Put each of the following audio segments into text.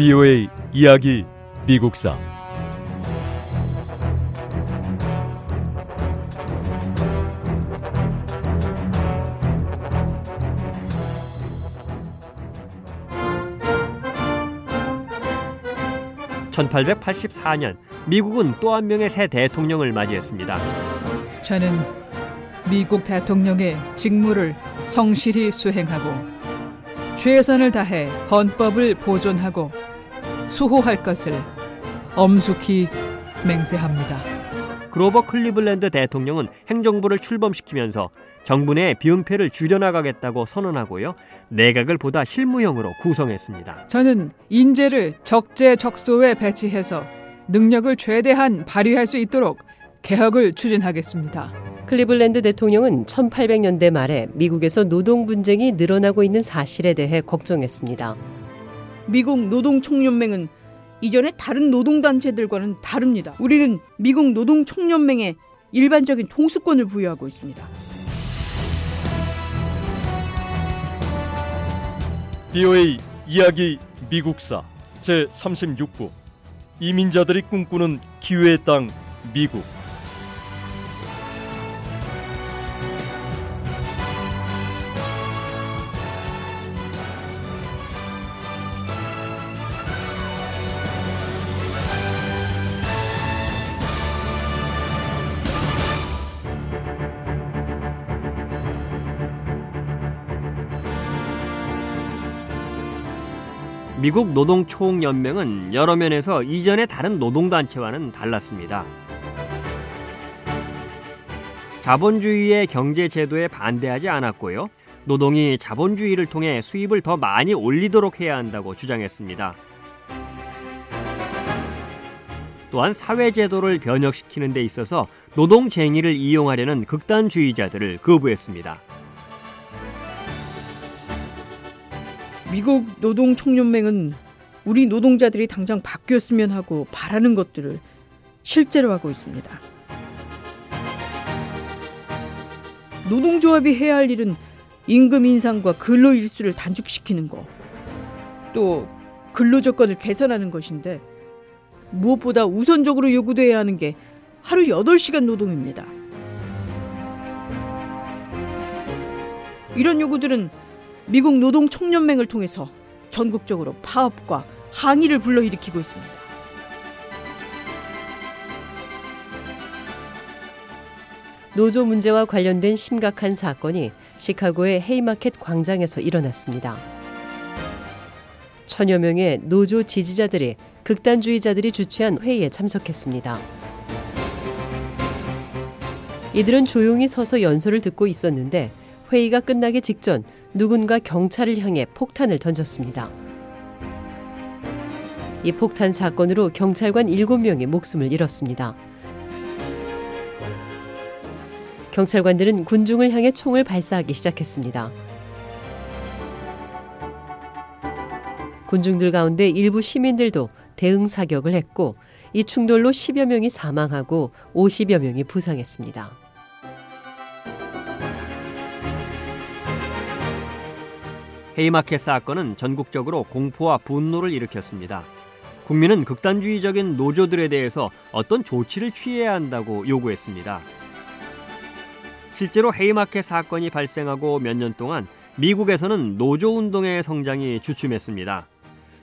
VOA 이야기 미국사 (1884년) 미국은 또 한 명의 새 대통령을 맞이했습니다. 저는 미국 대통령의 직무를 성실히 수행하고 최선을 다해 헌법을 보존하고 수호할 것을 엄숙히 맹세합니다. 그로버 클리블랜드 대통령은 행정부를 출범시키면서 정부 내 비응패를 줄여나가겠다고 선언하고요. 내각을 보다 실무형으로 구성했습니다. 저는 인재를 적재적소에 배치해서 능력을 최대한 발휘할 수 있도록 개혁을 추진하겠습니다. 클리블랜드 대통령은 1800년대 말에 미국에서 노동 분쟁이 늘어나고 있는 사실에 대해 걱정했습니다. 미국 노동총연맹은 이전의 다른 노동단체들과는 다릅니다. 우리는 미국 노동총연맹에 일반적인 통수권을 부여하고 있습니다. VOA 이야기 미국사 제 36부 이민자들이 꿈꾸는 기회의 땅 미국 미국 노동총연맹은 여러 면에서 이전의 다른 노동단체와는 달랐습니다. 자본주의의 경제 제도에 반대하지 않았고요. 노동이 자본주의를 통해 수입을 더 많이 올리도록 해야 한다고 주장했습니다. 또한 사회제도를 변혁시키는 데 있어서 노동쟁의를 이용하려는 극단주의자들을 거부했습니다. 미국 노동 총연맹은 우리 노동자들이 당장 바뀌었으면 하고 바라는 것들을 실제로 하고 있습니다. 노동조합이 해야 할 일은 임금 인상과 근로 일수를 단축시키는 거, 또 근로 조건을 개선하는 것인데 무엇보다 우선적으로 요구돼야 하는 게 하루 8시간 노동입니다. 이런 요구들은 미국 노동총연맹을 통해서 전국적으로 파업과 항의를 불러일으키고 있습니다. 노조 문제와 관련된 심각한 사건이 시카고의 헤이마켓 광장에서 일어났습니다. 천여 명의 노조 지지자들이 극단주의자들이 주최한 회의에 참석했습니다. 이들은 조용히 서서 연설을 듣고 있었는데 회의가 끝나기 직전 누군가 경찰을 향해 폭탄을 던졌습니다. 이 폭탄 사건으로 경찰관 7명이 목숨을 잃었습니다. 경찰관들은 군중을 향해 총을 발사하기 시작했습니다. 군중들 가운데 일부 시민들도 대응 사격을 했고 이 충돌로 10여 명이 사망하고 50여 명이 부상했습니다. 헤이마켓 사건은 전국적으로 공포와 분노를 일으켰습니다. 국민은 극단주의적인 노조들에 대해서 어떤 조치를 취해야 한다고 요구했습니다. 실제로 헤이마켓 사건이 발생하고 몇 년 동안 미국에서는 노조 운동의 성장이 주춤했습니다.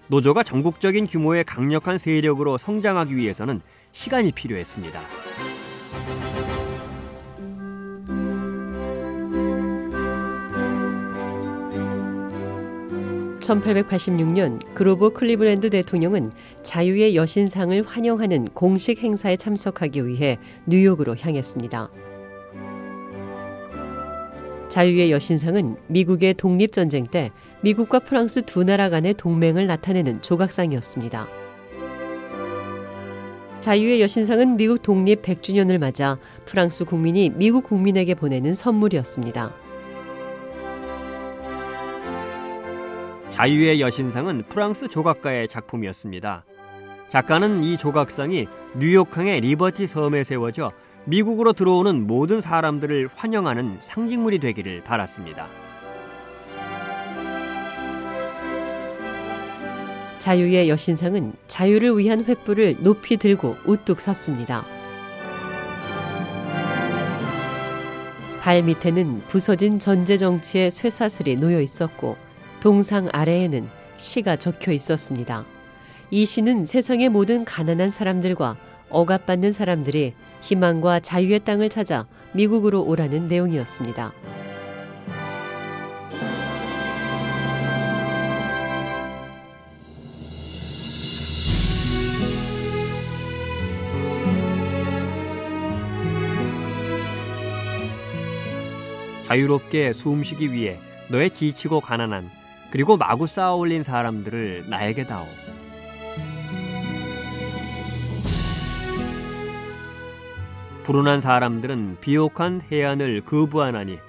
노조가 전국적인 규모의 강력한 세력으로 성장하기 위해서는 시간이 필요했습니다. 1886년 그로버 클리브랜드 대통령은 자유의 여신상을 환영하는 공식 행사에 참석하기 위해 뉴욕으로 향했습니다. 자유의 여신상은 미국의 독립전쟁 때 미국과 프랑스 두 나라 간의 동맹을 나타내는 조각상이었습니다. 자유의 여신상은 미국 독립 100주년을 맞아 프랑스 국민이 미국 국민에게 보내는 선물이었습니다. 자유의 여신상은 프랑스 조각가의 작품이었습니다. 작가는 이 조각상이 뉴욕항의 리버티 섬에 세워져 미국으로 들어오는 모든 사람들을 환영하는 상징물이 되기를 바랐습니다. 자유의 여신상은 자유를 위한 횃불을 높이 들고 우뚝 섰습니다. 발 밑에는 부서진 전제 정치의 쇠사슬이 놓여 있었고 동상 아래에는 시가 적혀 있었습니다. 이 시는 세상의 모든 가난한 사람들과 억압받는 사람들이 희망과 자유의 땅을 찾아 미국으로 오라는 내용이었습니다. 자유롭게 숨쉬기 위해 너의 지치고 가난한 그리고 마구 쌓아 올린 사람들을 나에게 다오. 불운한 사람들은 비옥한 해안을 거부하나니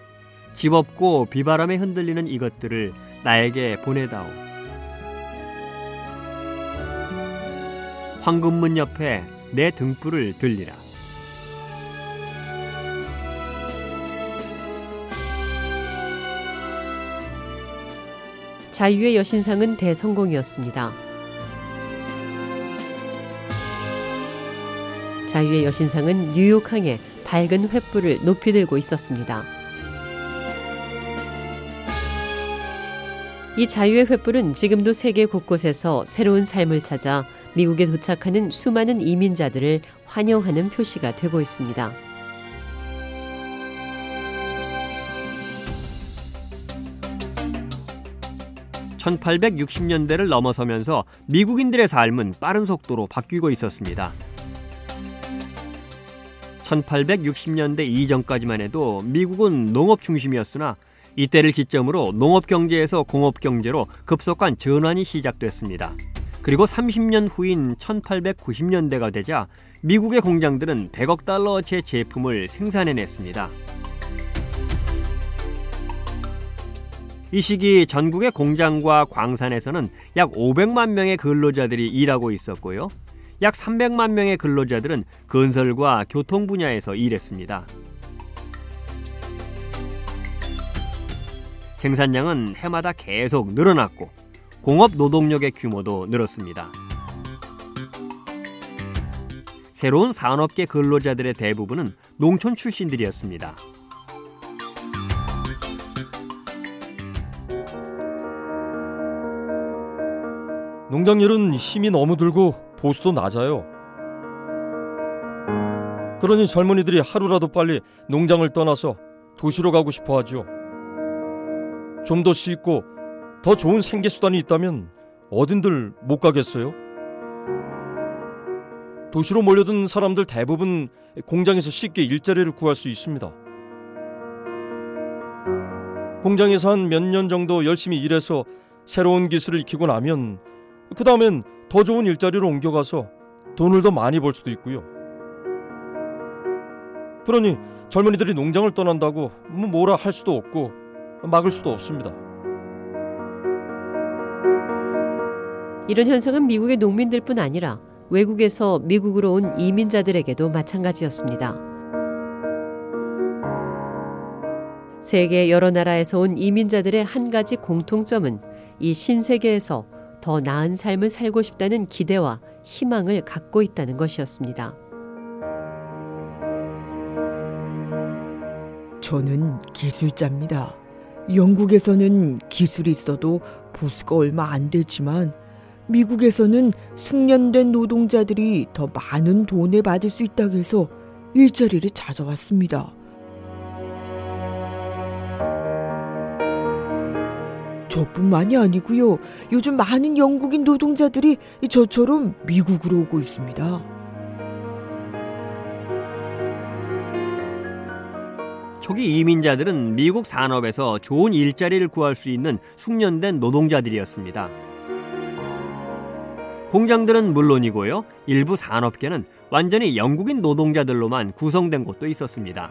집 없고 비바람에 흔들리는 이것들을 나에게 보내다오. 황금문 옆에 내 등불을 들리라. 자유의 여신상은 대성공이었습니다. 자유의 여신상은 뉴욕항에 밝은 횃불을 높이 들고 있었습니다. 이 자유의 횃불은 지금도 세계 곳곳에서 새로운 삶을 찾아 미국에 도착하는 수많은 이민자들을 환영하는 표시가 되고 있습니다. 1860년대를 넘어서면서 미국인들의 삶은 빠른 속도로 바뀌고 있었습니다. 1860년대 이전까지만 해도 미국은 농업 중심이었으나 이때를 기점으로 농업 경제에서 공업 경제로 급속한 전환이 시작됐습니다. 그리고 30년 후인 1890년대가 되자 미국의 공장들은 100억 달러어치의 제품을 생산해냈습니다. 이 시기 전국의 공장과 광산에서는 약 500만 명의 근로자들이 일하고 있었고요. 약 300만 명의 근로자들은 건설과 교통 분야에서 일했습니다. 생산량은 해마다 계속 늘어났고 공업 노동력의 규모도 늘었습니다. 새로운 산업계 근로자들의 대부분은 농촌 출신들이었습니다. 농장일은 힘이 너무 들고 보수도 낮아요. 그러니 젊은이들이 하루라도 빨리 농장을 떠나서 도시로 가고 싶어 하죠. 좀 더 쉽고 더 좋은 생계 수단이 있다면 어딘들 못 가겠어요? 도시로 몰려든 사람들 대부분 공장에서 쉽게 일자리를 구할 수 있습니다. 공장에서 한 몇 년 정도 열심히 일해서 새로운 기술을 익히고 나면 그 다음엔 더 좋은 일자리로 옮겨가서 돈을 더 많이 벌 수도 있고요. 그러니 젊은이들이 농장을 떠난다고 뭐 뭐라 할 수도 없고 막을 수도 없습니다. 이런 현상은 미국의 농민들뿐 아니라 외국에서 미국으로 온 이민자들에게도 마찬가지였습니다. 세계 여러 나라에서 온 이민자들의 한 가지 공통점은 이 신세계에서 더 나은 삶을 살고 싶다는 기대와 희망을 갖고 있다는 것이었습니다. 저는 기술자입니다. 영국에서는 기술이 있어도 보수가 얼마 안 되지만 미국에서는 숙련된 노동자들이 더 많은 돈을 받을 수 있다고 해서 일자리를 찾아왔습니다. 저뿐만이 아니고요. 요즘 많은 영국인 노동자들이 저처럼 미국으로 오고 있습니다. 초기 이민자들은 미국 산업에서 좋은 일자리를 구할 수 있는 숙련된 노동자들이었습니다. 공장들은 물론이고요. 일부 산업계는 완전히 영국인 노동자들로만 구성된 곳도 있었습니다.